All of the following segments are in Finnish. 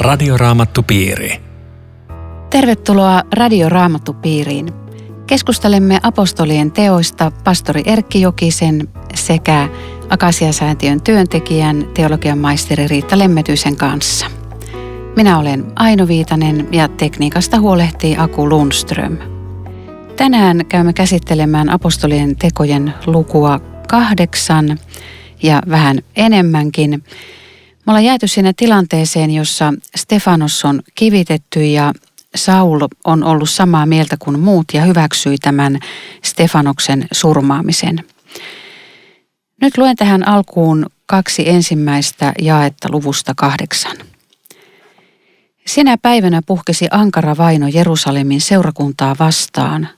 Radioraamattupiiri. Tervetuloa Radioraamattupiiriin. Keskustelemme apostolien teoista pastori Erkki Jokisen sekä Akasiasäätiön työntekijän teologian maisteri Riitta Lemmetyisen kanssa. Minä olen Aino Viitanen ja tekniikasta huolehtii Aku Lundström. Tänään käymme käsittelemään apostolien tekojen lukua kahdeksan ja vähän enemmänkin. Me ollaan jääty sinne tilanteeseen, jossa Stefanos on kivitetty ja Saul on ollut samaa mieltä kuin muut ja hyväksyi tämän Stefanoksen surmaamisen. Nyt luen tähän alkuun kaksi ensimmäistä jaetta luvusta kahdeksan. Sinä päivänä puhkesi ankara vaino Jerusalemin seurakuntaa vastaan,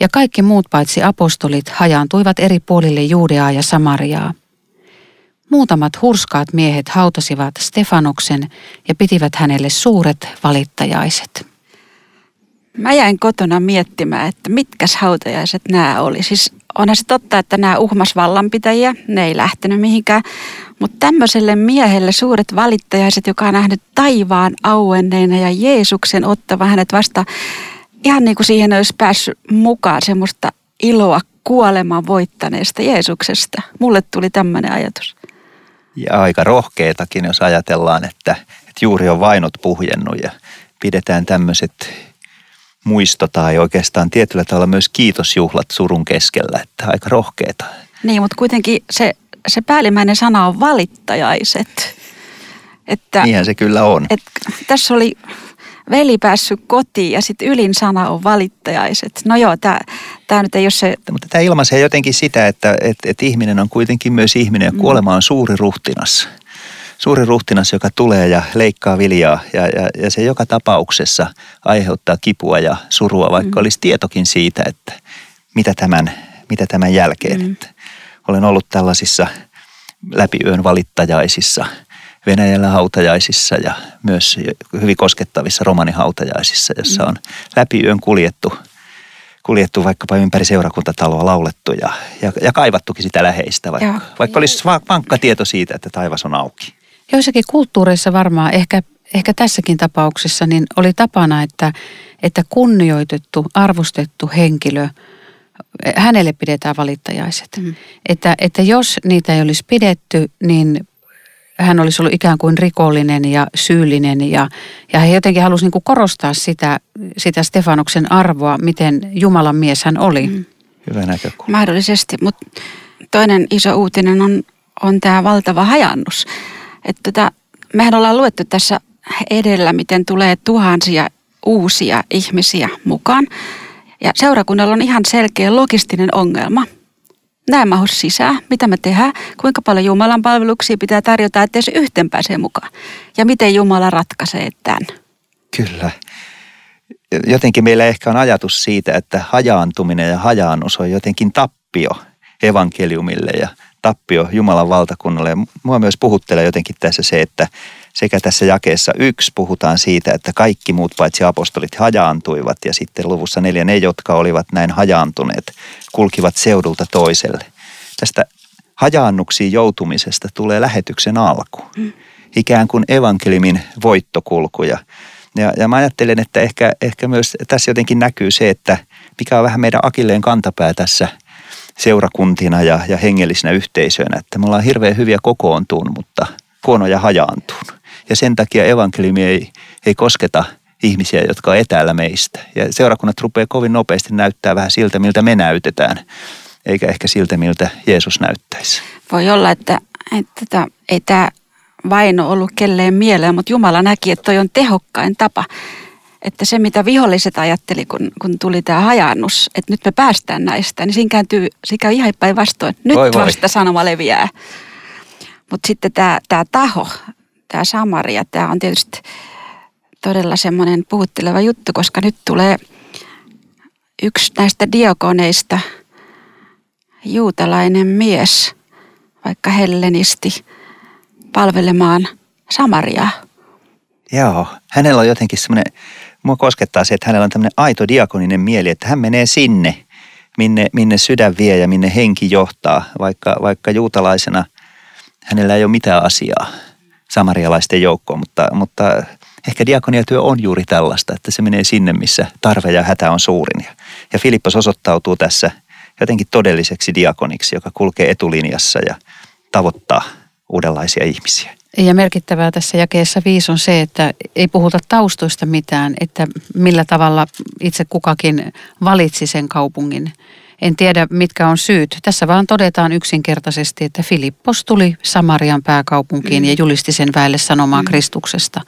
ja kaikki muut paitsi apostolit hajaantuivat eri puolille Juudeaa ja Samariaa. Muutamat hurskaat miehet hautasivat Stefanoksen ja pitivät hänelle suuret valittajaiset. Mä jäin kotona miettimään, että mitkäs hautajaiset nämä oli. Siis onhan se totta, että nämä uhmas vallanpitäjiä, ne ei lähtenyt mihinkään. Mutta tämmöiselle miehelle suuret valittajaiset, joka on nähnyt taivaan auenneena ja Jeesuksen ottava hänet vasta ihan niin kuin siihen olisi päässyt mukaan semmoista iloa kuoleman voittaneesta Jeesuksesta. Mulle tuli tämmöinen ajatus. Ja aika rohkeetakin, jos ajatellaan, että, että juuri on vainot puhjennut ja pidetään tämmöiset muisto tai oikeastaan tietyllä tavalla myös kiitosjuhlat surun keskellä, että aika rohkeeta. Niin, mutta kuitenkin se, se päällimmäinen sana on valittajaiset. Että, Niinhän se kyllä on. Et, tässä oli veli päässyt kotiin ja sitten ylin sana on valittajaiset. No joo, tämä nyt ei ole se... Mutta tämä ilmaisee jotenkin sitä, että et, et ihminen on kuitenkin myös ihminen ja mm. kuolema on suuri ruhtinas suuri ruhtinas, joka tulee ja leikkaa viljaa ja, ja, ja se joka tapauksessa aiheuttaa kipua ja surua, vaikka mm. olisi tietokin siitä, että mitä tämän, mitä tämän jälkeen. Mm. Että olen ollut tällaisissa läpi yön valittajaisissa, Venäjällä hautajaisissa ja myös hyvin koskettavissa romanihautajaisissa, jossa mm. on läpi yön kuljettu kuljettu vaikkapa ympäri seurakuntataloa, laulettu ja, ja, ja kaivattukin sitä läheistä, vaikka, vaikka olisi vankka tieto siitä, että taivas on auki. Joissakin kulttuureissa varmaan, ehkä, ehkä tässäkin tapauksessa, niin oli tapana, että, että kunnioitettu, arvostettu henkilö, hänelle pidetään valittajaiset. Mm. Että, että jos niitä ei olisi pidetty, niin hän olisi ollut ikään kuin rikollinen ja syyllinen ja, ja he jotenkin halusi niin korostaa sitä, sitä Stefanoksen arvoa, miten Jumalan mies hän oli. Mm. Hyvä näkökulma. Mahdollisesti, mutta toinen iso uutinen on, on tämä valtava hajannus. Että tota, mehän ollaan luettu tässä edellä, miten tulee tuhansia uusia ihmisiä mukaan. Ja seurakunnalla on ihan selkeä logistinen ongelma. Näin mahu sisään, mitä me tehdään, kuinka paljon Jumalan palveluksia pitää tarjota, ettei se yhten pääsee mukaan. Ja miten Jumala ratkaisee tämän. Kyllä. Jotenkin meillä ehkä on ajatus siitä, että hajaantuminen ja hajaannus on jotenkin tappio evankeliumille ja – tappio Jumalan valtakunnalle. Mua myös puhuttelee jotenkin tässä se, että sekä tässä jakeessa yksi puhutaan siitä, että kaikki muut paitsi apostolit hajaantuivat ja sitten luvussa neljä ne, jotka olivat näin hajaantuneet, kulkivat seudulta toiselle. Tästä hajaannuksiin joutumisesta tulee lähetyksen alku. Mm. Ikään kuin evankeliumin voittokulkuja. Ja, ja mä ajattelen, että ehkä, ehkä myös tässä jotenkin näkyy se, että mikä on vähän meidän akilleen kantapää tässä – seurakuntina ja, ja hengellisinä yhteisöinä, että me ollaan hirveän hyviä kokoontuun, mutta huonoja hajaantuun. Ja sen takia evankeliumi ei, ei kosketa ihmisiä, jotka on etäällä meistä. Ja seurakunnat rupeaa kovin nopeasti näyttää vähän siltä, miltä me näytetään, eikä ehkä siltä, miltä Jeesus näyttäisi. Voi olla, että, että, tota, ei tämä vaino ollut kelleen mieleen, mutta Jumala näki, että toi on tehokkain tapa että se mitä viholliset ajatteli, kun, kun tuli tämä hajannus, että nyt me päästään näistä, niin siinä kääntyy, käy ihan päinvastoin. Nyt voi vasta voi. sanoma leviää. Mutta sitten tämä taho, tämä Samaria, tämä on tietysti todella semmoinen puhutteleva juttu, koska nyt tulee yksi näistä diakoneista, juutalainen mies, vaikka hellenisti, palvelemaan Samariaa. Joo, hänellä on jotenkin semmoinen mua koskettaa se, että hänellä on tämmöinen aito diakoninen mieli, että hän menee sinne, minne, minne sydän vie ja minne henki johtaa, vaikka, vaikka juutalaisena hänellä ei ole mitään asiaa samarialaisten joukkoon, mutta, mutta ehkä diakoniatyö on juuri tällaista, että se menee sinne, missä tarve ja hätä on suurin. Ja, Filippos osoittautuu tässä jotenkin todelliseksi diakoniksi, joka kulkee etulinjassa ja tavoittaa uudenlaisia ihmisiä. Ja merkittävää tässä jakeessa viisi on se, että ei puhuta taustoista mitään, että millä tavalla itse kukakin valitsi sen kaupungin. En tiedä, mitkä on syyt. Tässä vaan todetaan yksinkertaisesti, että Filippos tuli Samarian pääkaupunkiin mm. ja julisti sen väelle sanomaan mm. Kristuksesta.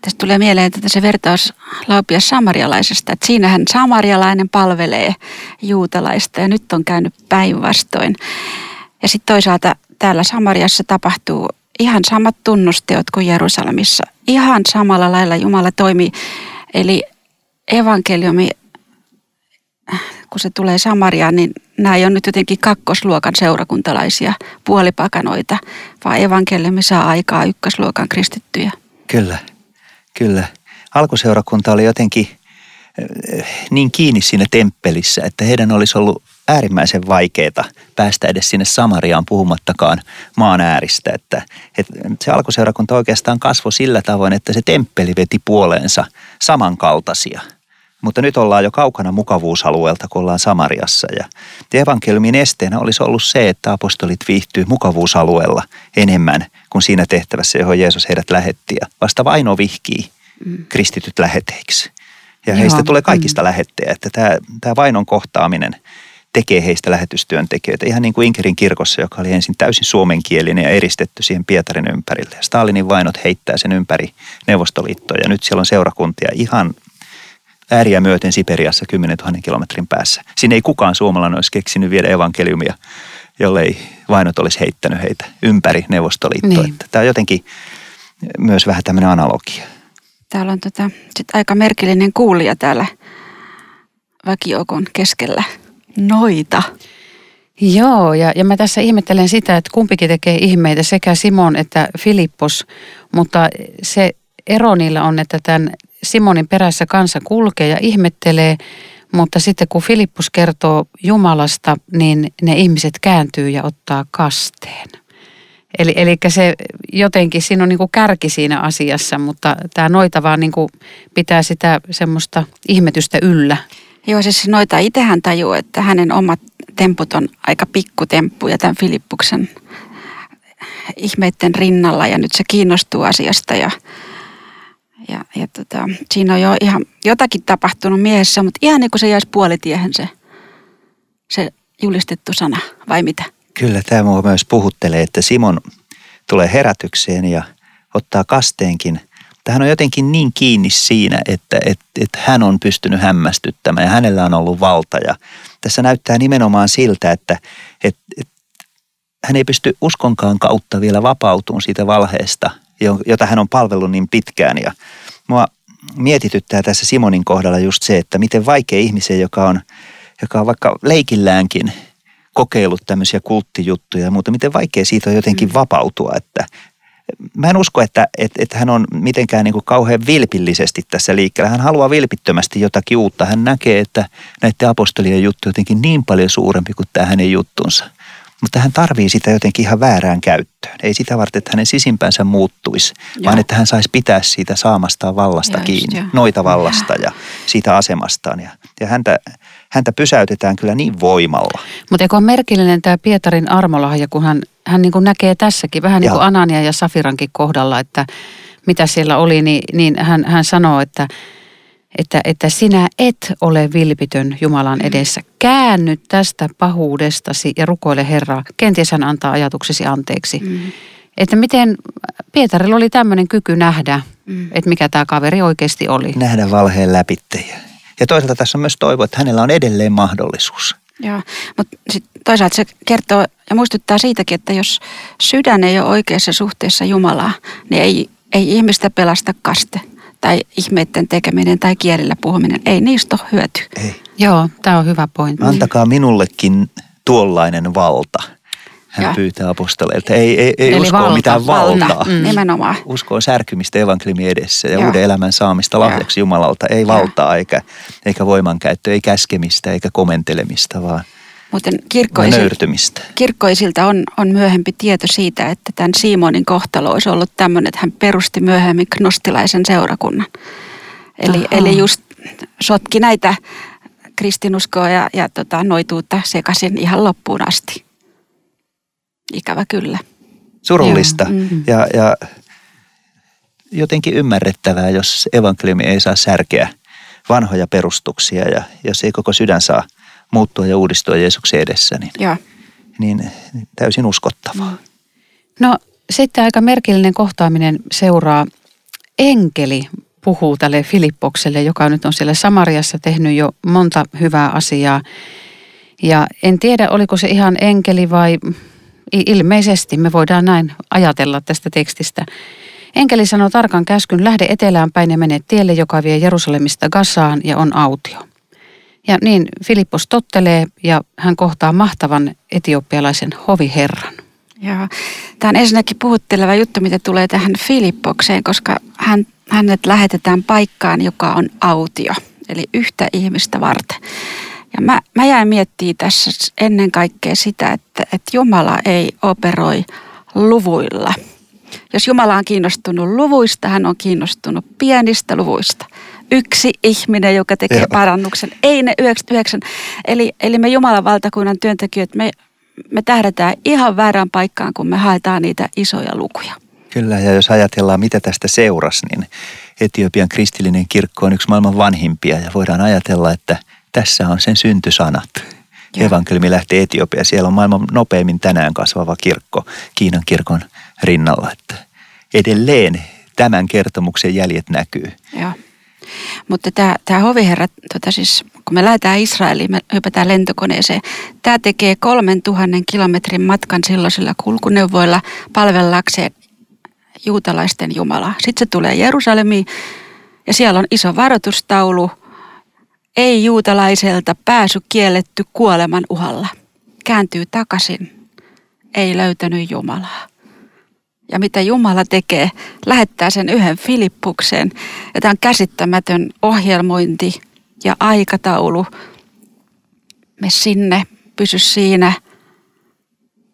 Tästä tulee mieleen että se vertaus laupia samarialaisesta, että siinähän samarialainen palvelee juutalaista ja nyt on käynyt päinvastoin. Ja sitten toisaalta täällä Samariassa tapahtuu ihan samat tunnusteot kuin Jerusalemissa. Ihan samalla lailla Jumala toimii. Eli evankeliumi, kun se tulee Samariaan, niin nämä ei ole nyt jotenkin kakkosluokan seurakuntalaisia puolipakanoita, vaan evankeliumi saa aikaa ykkösluokan kristittyjä. Kyllä, kyllä. Alkuseurakunta oli jotenkin eh, niin kiinni siinä temppelissä, että heidän olisi ollut äärimmäisen vaikeaa päästä edes sinne Samariaan puhumattakaan maan ääristä. Että, että se alkuseurakunta oikeastaan kasvoi sillä tavoin, että se temppeli veti puoleensa samankaltaisia. Mutta nyt ollaan jo kaukana mukavuusalueelta, kun ollaan Samariassa. Ja evankeliumin esteenä olisi ollut se, että apostolit viihtyy mukavuusalueella enemmän kuin siinä tehtävässä, johon Jeesus heidät lähetti. Ja vasta vaino vihkii mm. kristityt läheteiksi. Ja Joo. heistä tulee kaikista mm. lähettejä. Että tämä, tämä vainon kohtaaminen – tekee heistä lähetystyöntekijöitä. Ihan niin kuin Inkerin kirkossa, joka oli ensin täysin suomenkielinen ja eristetty siihen Pietarin ympärille. Stalinin vainot heittää sen ympäri Neuvostoliittoa ja nyt siellä on seurakuntia ihan ääriä myöten Siperiassa 10 000 kilometrin päässä. Siinä ei kukaan suomalainen olisi keksinyt viedä evankeliumia, jollei vainot olisi heittänyt heitä ympäri Neuvostoliittoa. Niin. Tämä on jotenkin myös vähän tämmöinen analogia. Täällä on tota, sit aika merkillinen kuulija täällä väkijoukon keskellä noita. Joo, ja, ja mä tässä ihmettelen sitä, että kumpikin tekee ihmeitä, sekä Simon että Filippos, mutta se ero niillä on, että tämän Simonin perässä kansa kulkee ja ihmettelee, mutta sitten kun Filippus kertoo Jumalasta, niin ne ihmiset kääntyy ja ottaa kasteen. Eli, eli se jotenkin, siinä on niin kuin kärki siinä asiassa, mutta tämä noita vaan niin kuin pitää sitä semmoista ihmetystä yllä. Joo, siis noita itsehän tajuu, että hänen omat temput on aika pikkutemppuja tämän Filippuksen ihmeiden rinnalla ja nyt se kiinnostuu asiasta ja, ja, ja tota, siinä on jo ihan jotakin tapahtunut miehessä, mutta ihan niin kuin se jäisi puolitiehen se, se julistettu sana, vai mitä? Kyllä, tämä mua myös puhuttelee, että Simon tulee herätykseen ja ottaa kasteenkin – että hän on jotenkin niin kiinni siinä, että, että, että hän on pystynyt hämmästyttämään ja hänellä on ollut valta. Ja tässä näyttää nimenomaan siltä, että, että, että hän ei pysty uskonkaan kautta vielä vapautumaan siitä valheesta, jota hän on palvellut niin pitkään. Ja mua mietityttää tässä Simonin kohdalla just se, että miten vaikea ihmisen, joka on, joka on vaikka leikilläänkin kokeillut tämmöisiä kulttijuttuja ja muuta, miten vaikea siitä on jotenkin mm. vapautua, että, mä en usko, että, että, että hän on mitenkään niin kuin kauhean vilpillisesti tässä liikkeellä. Hän haluaa vilpittömästi jotakin uutta. Hän näkee, että näiden apostolien juttu on jotenkin niin paljon suurempi kuin tämä hänen juttunsa. Mutta hän tarvii sitä jotenkin ihan väärään käyttöön. Ei sitä varten, että hänen sisimpänsä muuttuisi, Joo. vaan että hän saisi pitää siitä saamastaan vallasta Just, kiinni, jo. noita vallasta ja siitä asemastaan. Ja, ja häntä, häntä pysäytetään kyllä niin voimalla. Mutta eikö ole merkillinen tämä Pietarin armolahja, kun hän, hän niin kuin näkee tässäkin, vähän niin kuin Anania ja Safirankin kohdalla, että mitä siellä oli, niin, niin hän, hän sanoo, että, että, että sinä et ole vilpitön Jumalan edessä. Käänny tästä pahuudestasi ja rukoile Herraa. Kenties hän antaa ajatuksesi anteeksi. Mm. Että miten Pietarilla oli tämmöinen kyky nähdä, mm. että mikä tämä kaveri oikeasti oli. Nähdä valheen läpittejä. Ja toisaalta tässä on myös toivo, että hänellä on edelleen mahdollisuus. Joo, mutta sitten toisaalta se kertoo ja muistuttaa siitäkin, että jos sydän ei ole oikeassa suhteessa Jumalaa, niin ei, ei ihmistä pelasta kaste tai ihmeiden tekeminen tai kielillä puhuminen. Ei niistä ole hyöty. Ei. Joo, tämä on hyvä pointti. Antakaa minullekin tuollainen valta – hän ja. pyytää apostoleilta. Ei, ei, ei uskoa valta, mitään valtaa. Valta. Mm. Nimenomaan. Uskoa särkymistä evankeliumin edessä ja Joo. uuden elämän saamista lahjaksi Jumalalta. Ei valtaa eikä, eikä voimankäyttöä, ei käskemistä eikä komentelemista, vaan Muuten kirkkoisilta, kirkkoisilta on, on myöhempi tieto siitä, että tämän Simonin kohtalo olisi ollut tämmöinen, että hän perusti myöhemmin gnostilaisen seurakunnan. Eli, eli just sotki näitä kristinuskoa ja, ja tota, noituutta sekaisin ihan loppuun asti. Ikävä kyllä. Surullista Joo, mm. ja, ja jotenkin ymmärrettävää, jos evankeliumi ei saa särkeä vanhoja perustuksia ja jos ei koko sydän saa muuttua ja uudistua Jeesuksen edessä, niin, Joo. niin täysin uskottavaa. No sitten aika merkillinen kohtaaminen seuraa. Enkeli puhuu tälle Filippokselle, joka nyt on siellä Samariassa tehnyt jo monta hyvää asiaa. Ja en tiedä, oliko se ihan enkeli vai ilmeisesti me voidaan näin ajatella tästä tekstistä. Enkeli sanoo tarkan käskyn, lähde etelään päin ja mene tielle, joka vie Jerusalemista Gassaan ja on autio. Ja niin Filippos tottelee ja hän kohtaa mahtavan etiopialaisen hoviherran. Joo. Tämä on ensinnäkin puhutteleva juttu, mitä tulee tähän Filippokseen, koska hän, hänet lähetetään paikkaan, joka on autio, eli yhtä ihmistä varten. Ja mä, mä jäin miettimään tässä ennen kaikkea sitä, että, että Jumala ei operoi luvuilla. Jos Jumala on kiinnostunut luvuista, hän on kiinnostunut pienistä luvuista. Yksi ihminen, joka tekee Joo. parannuksen, ei ne 99. Eli, eli me Jumalan valtakunnan työntekijät, me, me tähdätään ihan väärään paikkaan, kun me haetaan niitä isoja lukuja. Kyllä, ja jos ajatellaan, mitä tästä seurasi, niin Etiopian kristillinen kirkko on yksi maailman vanhimpia ja voidaan ajatella, että tässä on sen syntysanat. Joo. Evankeliumi lähtee Etiopia. Siellä on maailman nopeimmin tänään kasvava kirkko Kiinan kirkon rinnalla. Että edelleen tämän kertomuksen jäljet näkyy. Joo. Mutta tämä, tämä hoviherra, tota siis, kun me lähdetään Israeliin, me hypätään lentokoneeseen. Tämä tekee 3000 kilometrin matkan silloisilla kulkuneuvoilla palvellakseen juutalaisten Jumalaa. Sitten se tulee Jerusalemiin ja siellä on iso varoitustaulu. Ei juutalaiselta pääsy kielletty kuoleman uhalla. Kääntyy takaisin. Ei löytänyt Jumalaa. Ja mitä Jumala tekee, lähettää sen yhden Filippukseen. Ja tämä on käsittämätön ohjelmointi ja aikataulu. Me sinne, pysy siinä.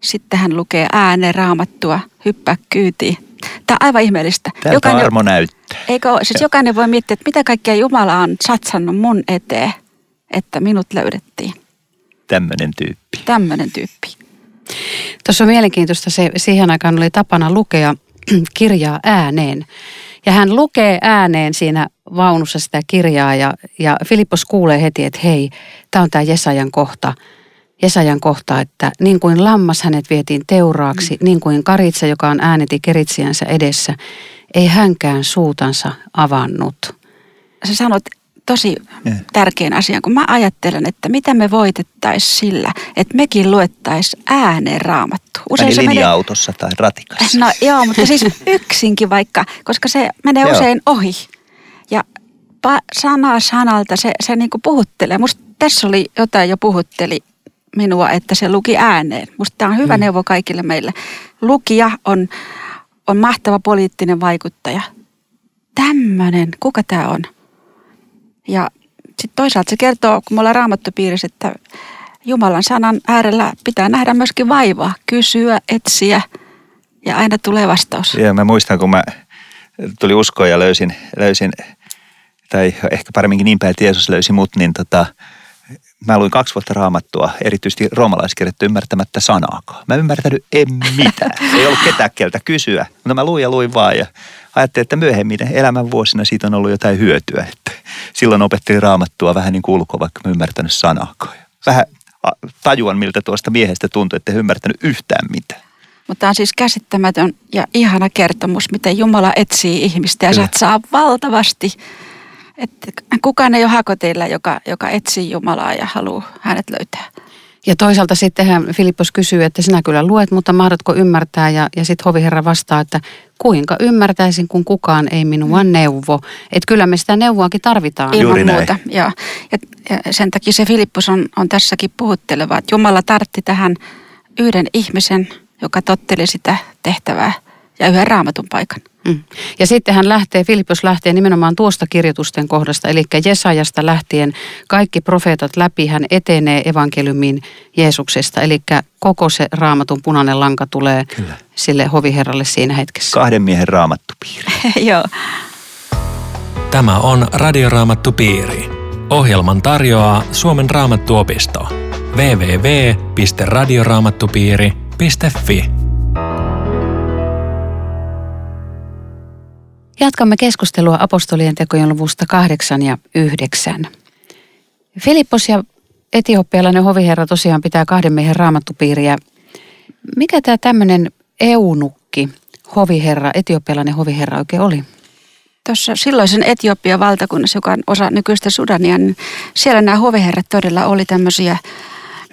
Sitten hän lukee ääneen raamattua, hyppää kyytiin. Tämä on aivan ihmeellistä. Tältä armo näyttää. Eikö ole? Siis jokainen voi miettiä, että mitä kaikkea Jumala on satsannut mun eteen, että minut löydettiin. Tämmöinen tyyppi. Tämmöinen tyyppi. Tuossa on mielenkiintoista, se, siihen aikaan oli tapana lukea kirjaa ääneen. Ja hän lukee ääneen siinä vaunussa sitä kirjaa ja, ja Filippos kuulee heti, että hei, tämä on tämä Jesajan kohta. Jesajan kohta, että niin kuin lammas hänet vietiin teuraaksi, niin kuin karitsa, joka on ääneti keritsiänsä edessä, ei hänkään suutansa avannut. Sä sanot tosi Joo. tärkeän asian, kun mä ajattelen, että mitä me voitettaisiin sillä, että mekin luettaisiin ääneen raamattu. Usein se linja-autossa tai ratikassa. No joo, mutta siis yksinkin vaikka, koska se menee Joo. usein ohi. Ja sana sanalta se, se niinku puhuttelee. Musta tässä oli jotain jo puhutteli minua, että se luki ääneen. Musta tämä on hyvä Mm. neuvo kaikille meille. Lukija on, on mahtava poliittinen vaikuttaja. Tämmöinen, kuka tämä on? Ja sitten toisaalta se kertoo, kun me ollaan raamattopiirissä, että Jumalan sanan äärellä pitää nähdä myöskin vaivaa, kysyä, etsiä ja aina tulee vastaus. Ja mä muistan, kun mä tuli uskoon ja löysin, löysin tai ehkä paremminkin niin päin, että Jeesus löysi mut, niin tota, mä luin kaksi vuotta raamattua, erityisesti roomalaiskirjettä ymmärtämättä sanaakaan. Mä en ymmärtänyt en mitään. Ei ollut ketään kieltä kysyä, mutta mä luin ja luin vaan ja ajattelin, että myöhemmin elämän vuosina siitä on ollut jotain hyötyä. Että silloin opettelin raamattua vähän niin kuin ulkoa, vaikka mä ymmärtänyt sanaakaan. Vähän tajuan, miltä tuosta miehestä tuntui, että ymmärtänyt yhtään mitään. Mutta tämä on siis käsittämätön ja ihana kertomus, miten Jumala etsii ihmistä ja satsaa valtavasti. Että kukaan ei ole hakoteilla, joka, joka etsii Jumalaa ja haluaa hänet löytää. Ja toisaalta sitten hän Filippos kysyy, että sinä kyllä luet, mutta mahdatko ymmärtää? Ja, ja sitten hoviherra vastaa, että kuinka ymmärtäisin, kun kukaan ei minua neuvo. Että kyllä me sitä neuvoakin tarvitaan. Ilman Juuri näin. muuta. Ja, ja, ja sen takia se Filippus on, on tässäkin puhutteleva, että Jumala tartti tähän yhden ihmisen, joka totteli sitä tehtävää ja yhden raamatun paikan. Mm. Ja sitten hän lähtee, Filippos lähtee nimenomaan tuosta kirjoitusten kohdasta, eli Jesajasta lähtien kaikki profeetat läpi, hän etenee evankeliumiin Jeesuksesta, eli koko se raamatun punainen lanka tulee Kyllä. sille hoviherralle siinä hetkessä. Kahden miehen raamattupiiri. Joo. Tämä on Radioraamattupiiri. Ohjelman tarjoaa Suomen raamattuopisto. www.radioraamattupiiri.fi Jatkamme keskustelua apostolien tekojen luvusta 8 ja 9. Filippos ja etiopialainen hoviherra tosiaan pitää kahden miehen raamattupiiriä. Mikä tämä tämmöinen eunukki, hoviherra, etiopialainen hoviherra oikein oli? Tuossa silloisen Etiopian valtakunnassa, joka on osa nykyistä Sudania, niin siellä nämä hoviherrat todella oli tämmöisiä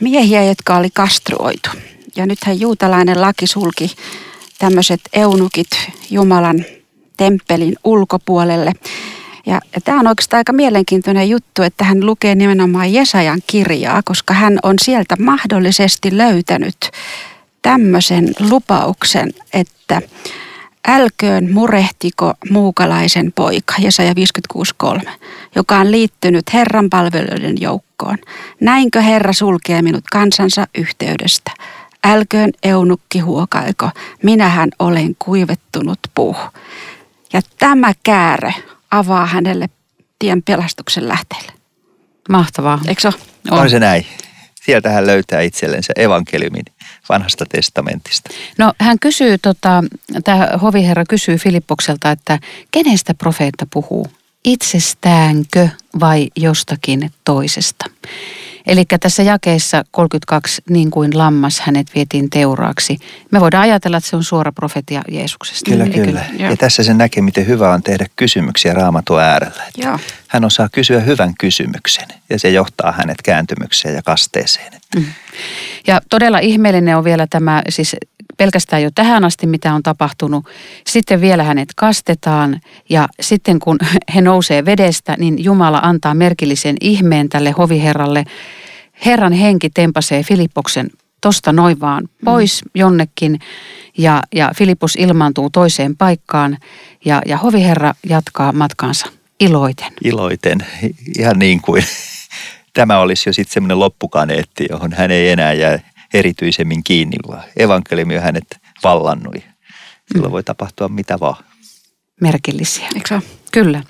miehiä, jotka oli kastruoitu. Ja nythän juutalainen laki sulki tämmöiset eunukit Jumalan temppelin ulkopuolelle. Ja, ja tämä on oikeastaan aika mielenkiintoinen juttu, että hän lukee nimenomaan Jesajan kirjaa, koska hän on sieltä mahdollisesti löytänyt tämmöisen lupauksen, että älköön murehtiko muukalaisen poika, Jesaja 56.3, joka on liittynyt Herran palveluiden joukkoon. Näinkö Herra sulkee minut kansansa yhteydestä? Älköön eunukki huokaiko, minähän olen kuivettunut puu. Ja tämä käärö avaa hänelle tien pelastuksen lähteelle. Mahtavaa. Eikö se ole? On se näin. Sieltä hän löytää itsellensä evankeliumin vanhasta testamentista. No hän kysyy, tota, tämä hoviherra kysyy Filippokselta, että kenestä profeetta puhuu? Itsestäänkö vai jostakin toisesta? Eli tässä jakeessa 32, niin kuin lammas hänet vietiin teuraaksi. Me voidaan ajatella, että se on suora profetia Jeesuksesta. Kyllä, kyllä. kyllä. Ja tässä se näkee, miten hyvä on tehdä kysymyksiä raamatun äärellä. Joo. Hän osaa kysyä hyvän kysymyksen ja se johtaa hänet kääntymykseen ja kasteeseen. Mm. Ja todella ihmeellinen on vielä tämä, siis pelkästään jo tähän asti, mitä on tapahtunut. Sitten vielä hänet kastetaan ja sitten kun he nousee vedestä, niin Jumala antaa merkillisen ihmeen tälle hoviherralle. Herran henki tempasee Filippoksen tosta noin vaan pois mm. jonnekin ja, ja Filippus ilmaantuu toiseen paikkaan ja, ja hoviherra jatkaa matkaansa iloiten. Iloiten, ihan niin kuin tämä olisi jo sitten semmoinen loppukaneetti, johon hän ei enää jää erityisemmin kiinni, vaan evankeliumi on hänet vallannut. Silloin mm. voi tapahtua mitä vaan. Merkillisiä. Eikö Kyllä.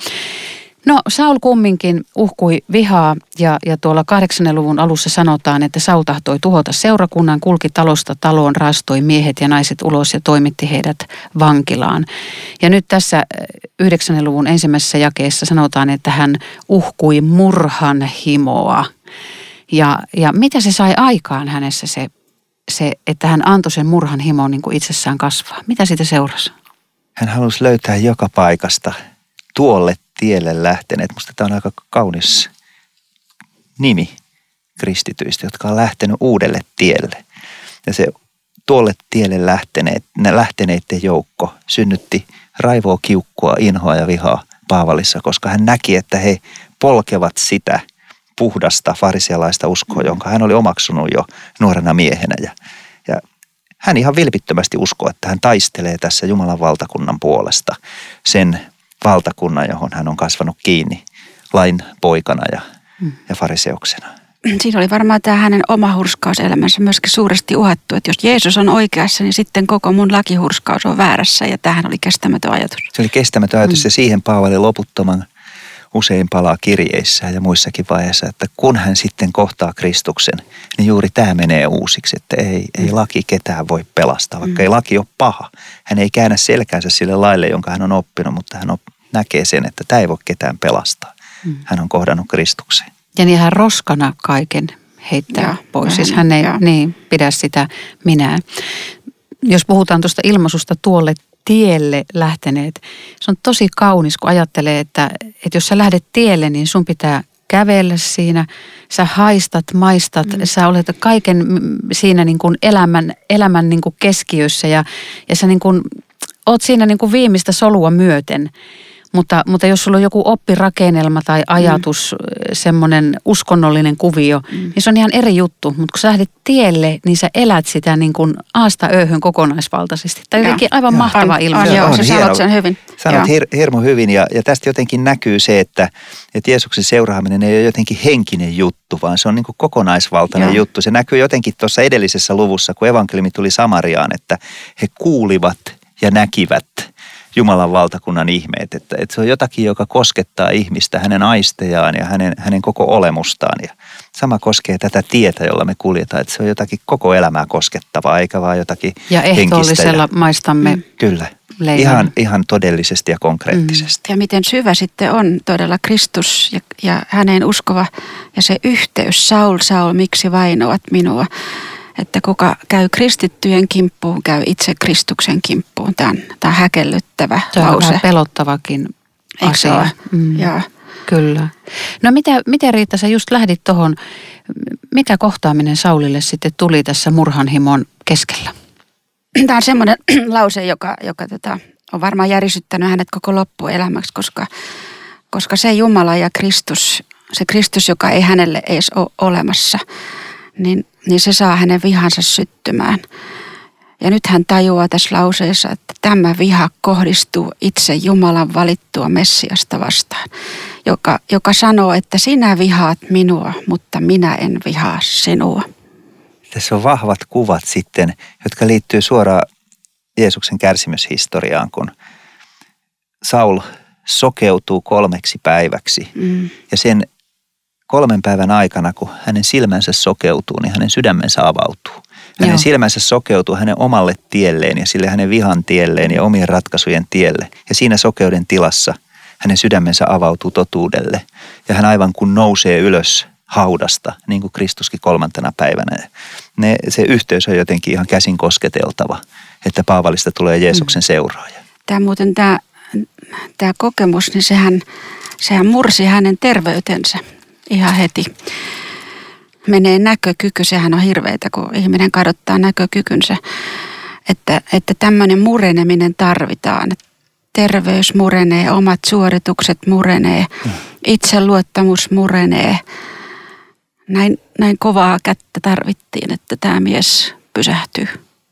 No Saul kumminkin uhkui vihaa ja, ja tuolla kahdeksannen luvun alussa sanotaan, että Saul tahtoi tuhota seurakunnan, kulki talosta taloon, raastoi miehet ja naiset ulos ja toimitti heidät vankilaan. Ja nyt tässä yhdeksännen luvun ensimmäisessä jakeessa sanotaan, että hän uhkui murhan himoa. Ja, ja mitä se sai aikaan hänessä se, se, että hän antoi sen murhan himon niin kuin itsessään kasvaa? Mitä siitä seurasi? Hän halusi löytää joka paikasta tuolle tielle lähteneet. Musta tämä on aika kaunis nimi kristityistä, jotka on lähtenyt uudelle tielle. Ja se tuolle tielle lähteneet, lähteneiden joukko synnytti raivoa, kiukkua, inhoa ja vihaa Paavalissa, koska hän näki, että he polkevat sitä puhdasta farisialaista uskoa, jonka hän oli omaksunut jo nuorena miehenä. Ja, ja hän ihan vilpittömästi uskoo, että hän taistelee tässä Jumalan valtakunnan puolesta sen valtakunnan, johon hän on kasvanut kiinni lain poikana ja, mm. ja fariseuksena. Siinä oli varmaan tämä hänen oma hurskauselämänsä myöskin suuresti uhattu, että jos Jeesus on oikeassa, niin sitten koko mun lakihurskaus on väärässä ja tähän oli kestämätön ajatus. Se oli kestämätön ajatus mm. ja siihen Paavali loputtoman usein palaa kirjeissä ja muissakin vaiheissa, että kun hän sitten kohtaa Kristuksen, niin juuri tämä menee uusiksi, että ei, ei mm. laki ketään voi pelastaa, vaikka mm. ei laki ole paha. Hän ei käännä selkäänsä sille laille, jonka hän on oppinut, mutta hän näkee sen, että tämä ei voi ketään pelastaa. Mm. Hän on kohdannut Kristuksen. Ja niin hän roskana kaiken heittää ja, pois. Siis hän ei niin, pidä sitä minä. Jos puhutaan tuosta ilmaisusta tuolle tielle lähteneet. Se on tosi kaunis, kun ajattelee, että, että jos sä lähdet tielle, niin sun pitää kävellä siinä. Sä haistat, maistat, mm. sä olet kaiken siinä niin kuin elämän, elämän niin kuin keskiössä ja, ja sä niin kuin, oot siinä niin kuin viimeistä solua myöten. Mutta, mutta jos sulla on joku oppirakennelma tai ajatus, mm. semmoinen uskonnollinen kuvio, mm. niin se on ihan eri juttu. Mutta kun sä lähdet tielle, niin sä elät sitä niin kuin aasta ööhön kokonaisvaltaisesti. Tai jotenkin aivan ja. mahtava on, ilmiö. On, joo, On sä sanot sen hyvin. Sanot hir- hirmu hyvin ja, ja tästä jotenkin näkyy se, että, että Jeesuksen seuraaminen ei ole jotenkin henkinen juttu, vaan se on niin kuin kokonaisvaltainen Joo. juttu. Se näkyy jotenkin tuossa edellisessä luvussa, kun evankeliumi tuli Samariaan, että he kuulivat ja näkivät Jumalan valtakunnan ihmeet. Että, että se on jotakin, joka koskettaa ihmistä, hänen aistejaan ja hänen, hänen koko olemustaan. Ja sama koskee tätä tietä, jolla me kuljetaan, että se on jotakin koko elämää koskettavaa, eikä vaan jotakin Ja henkistä. ehtoollisella Ja, maistamme mm. kyllä, leivän. ihan, ihan todellisesti ja konkreettisesti. Ja miten syvä sitten on todella Kristus ja, ja häneen uskova ja se yhteys. Saul, Saul, miksi vainoat minua? Että kuka käy kristittyjen kimppuun, käy itse Kristuksen kimppuun. Tämä on, tämä on häkellyttävä Se on lause. vähän pelottavakin Eikö asia. Mm. Joo. Kyllä. No mitä, miten Riitta, sä just lähdit tuohon, mikä kohtaaminen Saulille sitten tuli tässä murhanhimon keskellä? Tämä on semmoinen lause, joka, joka tota, on varmaan järisyttänyt hänet koko loppuelämäksi, koska, koska se Jumala ja Kristus, se Kristus, joka ei hänelle edes ole olemassa, niin, niin se saa hänen vihansa syttymään. Ja nyt hän tajuaa tässä lauseessa, että tämä viha kohdistuu itse Jumalan valittua Messiasta vastaan, joka, joka sanoo, että sinä vihaat minua, mutta minä en vihaa sinua. Tässä on vahvat kuvat sitten, jotka liittyy suoraan Jeesuksen kärsimyshistoriaan, kun Saul sokeutuu kolmeksi päiväksi. Mm. Ja sen kolmen päivän aikana, kun hänen silmänsä sokeutuu, niin hänen sydämensä avautuu. Hänen Joo. silmänsä sokeutuu hänen omalle tielleen ja sille hänen vihan tielleen ja omien ratkaisujen tielle. Ja siinä sokeuden tilassa hänen sydämensä avautuu totuudelle. Ja hän aivan kun nousee ylös haudasta, niin kuin Kristuskin kolmantena päivänä. Ne, se yhteys on jotenkin ihan käsin kosketeltava, että Paavalista tulee Jeesuksen seuraaja. Tämä muuten tämä, tämä kokemus, niin sehän, sehän mursi hänen terveytensä ihan heti. Menee näkökyky, sehän on hirveitä, kun ihminen kadottaa näkökykynsä. Että, että tämmöinen mureneminen tarvitaan. Terveys murenee, omat suoritukset murenee, itseluottamus murenee. Näin, näin kovaa kättä tarvittiin, että tämä mies pysähtyy.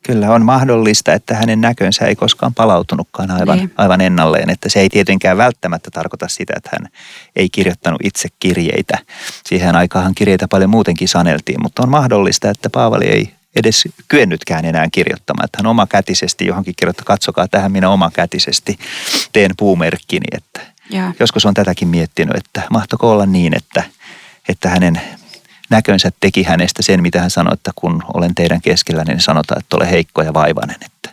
Kyllä on mahdollista, että hänen näkönsä ei koskaan palautunutkaan aivan, Niin. aivan ennalleen. Että se ei tietenkään välttämättä tarkoita sitä, että hän ei kirjoittanut itse kirjeitä. Siihen aikaan kirjeitä paljon muutenkin saneltiin, mutta on mahdollista, että Paavali ei edes kyennytkään enää kirjoittamaan. Että hän omakätisesti johonkin kirjoittaa, katsokaa tähän minä omakätisesti teen puumerkkini. Että Ja, joskus on tätäkin miettinyt, että mahtako olla niin, että, että hänen näkönsä teki hänestä sen, mitä hän sanoi, että kun olen teidän keskellä, niin sanotaan, että ole heikko ja vaivainen. Että,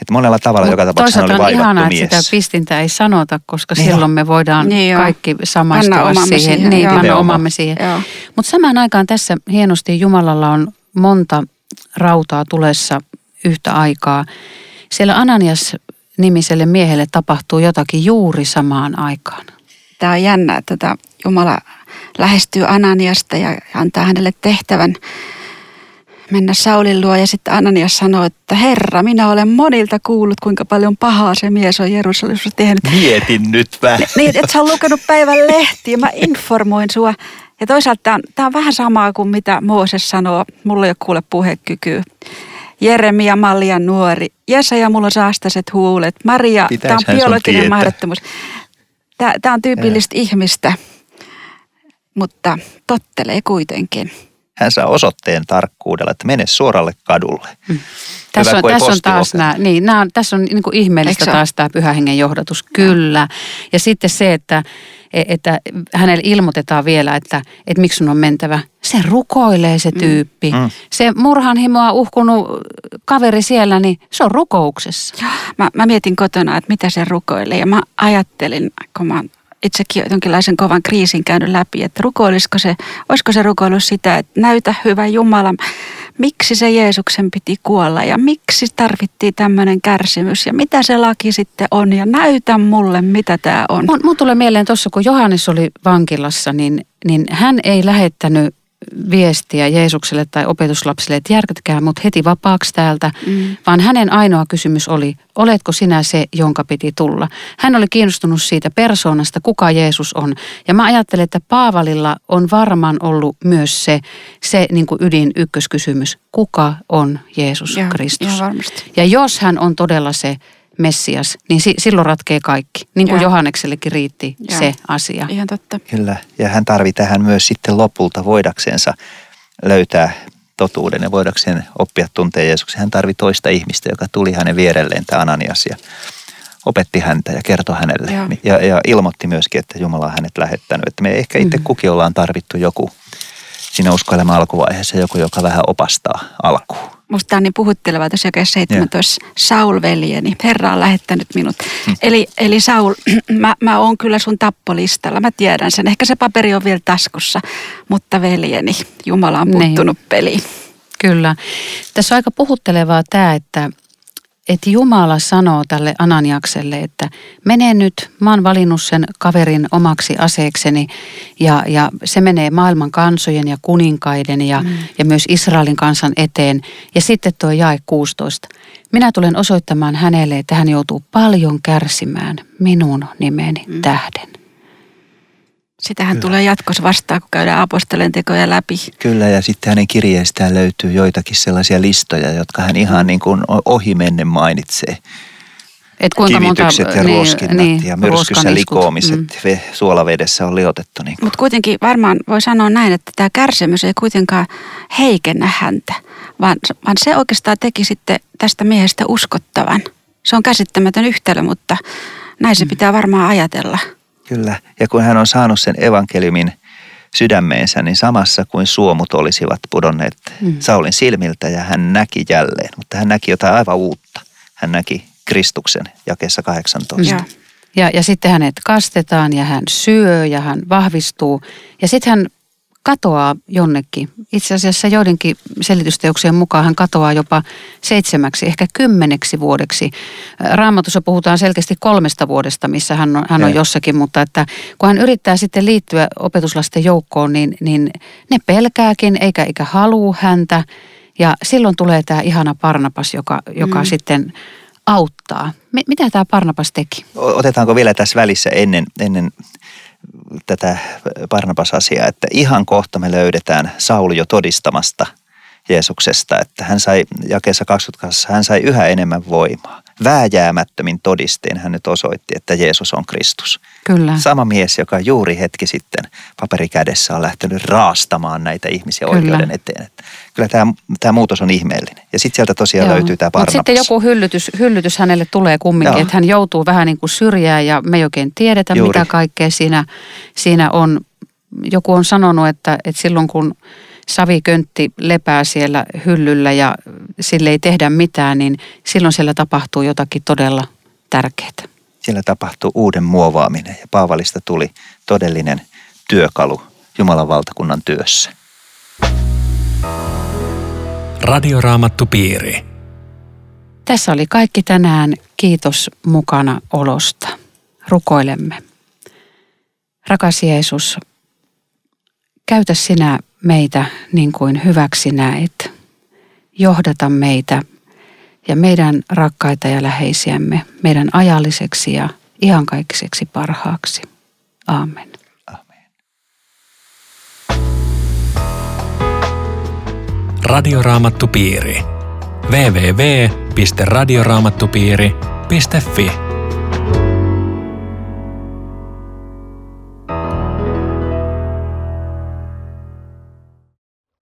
että monella tavalla joka tapauksessa hän oli on vaivattu ihanaa, mies. että sitä pistintä ei sanota, koska Niin silloin on. me voidaan Niin joo. kaikki samaistua omamme siihen. siihen, Niin, joo. Nimenomaan. omamme siihen. Mutta samaan aikaan tässä hienosti Jumalalla on monta rautaa tulessa yhtä aikaa. Siellä Ananias nimiselle miehelle tapahtuu jotakin juuri samaan aikaan. Tämä on jännä, että tota Jumala lähestyy Ananiasta ja antaa hänelle tehtävän mennä Saulin luo. Ja sitten Ananias sanoo, että Herra, minä olen monilta kuullut, kuinka paljon pahaa se mies on Jerusalemissa tehnyt. Mietin nyt vähän. Niin, että sä oot lukenut päivän lehtiä, mä informoin sua. Ja toisaalta tämä on, tää on vähän samaa kuin mitä Mooses sanoo, mulla ei ole kuule puhekykyä. Jeremia, Mallia nuori. Jesaja, mulla on saastaset huulet. Maria, tämä on biologinen mahdottomuus. Tämä on tyypillistä ihmistä, mutta tottelee kuitenkin. Hän saa osoitteen tarkkuudella, että mene suoralle kadulle. Tässä Hyvä, on, tässä on posti taas nämä, niin, nämä on, tässä on niin kuin ihmeellistä Eikö taas tämä pyhän hengen johdatus, kyllä. Ja sitten se, että, että hänelle ilmoitetaan vielä, että, että miksi sun on mentävä. Se rukoilee se tyyppi. Mm. Se murhanhimoa uhkunut kaveri siellä, niin se on rukouksessa. Mä, mä mietin kotona, että mitä se rukoilee. Ja mä ajattelin, kun mä oon itsekin jonkinlaisen kovan kriisin käynyt läpi, että rukoilisiko se, olisiko se rukoilu sitä, että näytä hyvä Jumala, miksi se Jeesuksen piti kuolla ja miksi tarvittiin tämmöinen kärsimys ja mitä se laki sitten on ja näytä mulle, mitä tämä on. Mun, mun tulee mieleen tuossa, kun Johannes oli vankilassa, niin, niin hän ei lähettänyt viestiä Jeesukselle tai opetuslapsille, että järkytkää mut heti vapaaksi täältä, mm. vaan hänen ainoa kysymys oli, oletko sinä se, jonka piti tulla. Hän oli kiinnostunut siitä persoonasta, kuka Jeesus on. Ja mä ajattelen, että Paavalilla on varmaan ollut myös se, se niin kuin ydin ykköskysymys, kuka on Jeesus ja, Kristus. Ja, varmasti. ja jos hän on todella se, Messias, niin si- silloin ratkee kaikki. Niin kuin ja. Johanneksellekin riitti ja. se asia. Ihan totta. Kyllä, ja hän tarvii tähän myös sitten lopulta voidaksensa löytää totuuden ja voidakseen oppia tuntea Jeesuksen. Hän tarvii toista ihmistä, joka tuli hänen vierelleen, tämä Ananias, ja opetti häntä ja kertoi hänelle. Ja, ja, ja ilmoitti myöskin, että Jumala on hänet lähettänyt. Että me ehkä itse mm-hmm. kukin ollaan tarvittu joku siinä uskoelämän alkuvaiheessa, joku, joka vähän opastaa alkuun. Musta tämä on niin puhutteleva tässä jakeessa 17. Yeah. Saul veljeni, Herra on lähettänyt minut. Hmm. Eli, eli Saul, mä, mä oon kyllä sun tappolistalla, mä tiedän sen. Ehkä se paperi on vielä taskussa, mutta veljeni, Jumala on niin. puuttunut niin. peliin. Kyllä. Tässä on aika puhuttelevaa tämä, että että Jumala sanoo tälle Ananiakselle, että mene nyt, mä oon valinnut sen kaverin omaksi aseekseni ja, ja se menee maailman kansojen ja kuninkaiden ja, mm. ja myös Israelin kansan eteen. Ja sitten tuo jae 16. Minä tulen osoittamaan hänelle, että hän joutuu paljon kärsimään minun nimeni mm. tähden. Sitähän Kyllä. tulee jatkossa vastaan, kun käydään apostolien tekoja läpi. Kyllä, ja sitten hänen kirjeistään löytyy joitakin sellaisia listoja, jotka hän ihan niin kuin ohimennen mainitsee. Et kuinka Kivitykset monta, ja niin, ruoskinnat niin, ja myrskyssä likoamiset mm. suolavedessä on liotettu. Niin Mutta kuitenkin varmaan voi sanoa näin, että tämä kärsimys ei kuitenkaan heikennä häntä, vaan, vaan se oikeastaan teki sitten tästä miehestä uskottavan. Se on käsittämätön yhtälö, mutta näin se mm. pitää varmaan ajatella. Kyllä, ja kun hän on saanut sen evankeliumin sydämeensä, niin samassa kuin suomut olisivat pudonneet mm. Saulin silmiltä ja hän näki jälleen, mutta hän näki jotain aivan uutta. Hän näki Kristuksen jakeessa 18. Ja. Ja, ja sitten hänet kastetaan ja hän syö ja hän vahvistuu. Ja sitten hän katoaa jonnekin. Itse asiassa joidenkin selitysteoksien mukaan hän katoaa jopa seitsemäksi, ehkä kymmeneksi vuodeksi. Raamatussa puhutaan selkeästi kolmesta vuodesta, missä hän on, hän on jossakin, mutta että kun hän yrittää sitten liittyä opetuslasten joukkoon, niin, niin ne pelkääkin eikä, eikä halua häntä. Ja silloin tulee tämä ihana Parnapas, joka, joka mm. sitten auttaa. Mitä tämä Parnapas teki? Otetaanko vielä tässä välissä ennen, ennen tätä Barnabas-asiaa, että ihan kohta me löydetään Sauli jo todistamasta Jeesuksesta, että hän sai jakeessa 22, hän sai yhä enemmän voimaa. Vääjäämättömin todisteen hän nyt osoitti, että Jeesus on Kristus. Kyllä. Sama mies, joka juuri hetki sitten paperikädessä on lähtenyt raastamaan näitä ihmisiä kyllä. oikeuden eteen. Että kyllä tämä, tämä muutos on ihmeellinen. Ja sitten sieltä tosiaan Joo. löytyy tämä Barnabas. Mutta sitten joku hyllytys, hyllytys hänelle tulee kumminkin, Joo. että hän joutuu vähän niin kuin syrjään ja me ei oikein tiedetä, Juuri. mitä kaikkea siinä, siinä on. Joku on sanonut, että, että silloin kun saviköntti lepää siellä hyllyllä ja sille ei tehdä mitään, niin silloin siellä tapahtuu jotakin todella tärkeää. Siellä tapahtuu uuden muovaaminen ja Paavalista tuli todellinen työkalu Jumalan valtakunnan työssä. Radioraamattu piiri. Tässä oli kaikki tänään. Kiitos mukana olosta. Rukoilemme. Rakas Jeesus, käytä sinä meitä niin kuin hyväksi näet. Johdata meitä ja meidän rakkaita ja läheisiämme meidän ajalliseksi ja ihankaikkiseksi parhaaksi. Aamen. Amen. Radioraamattupiiri. www.radioraamattupiiri.fi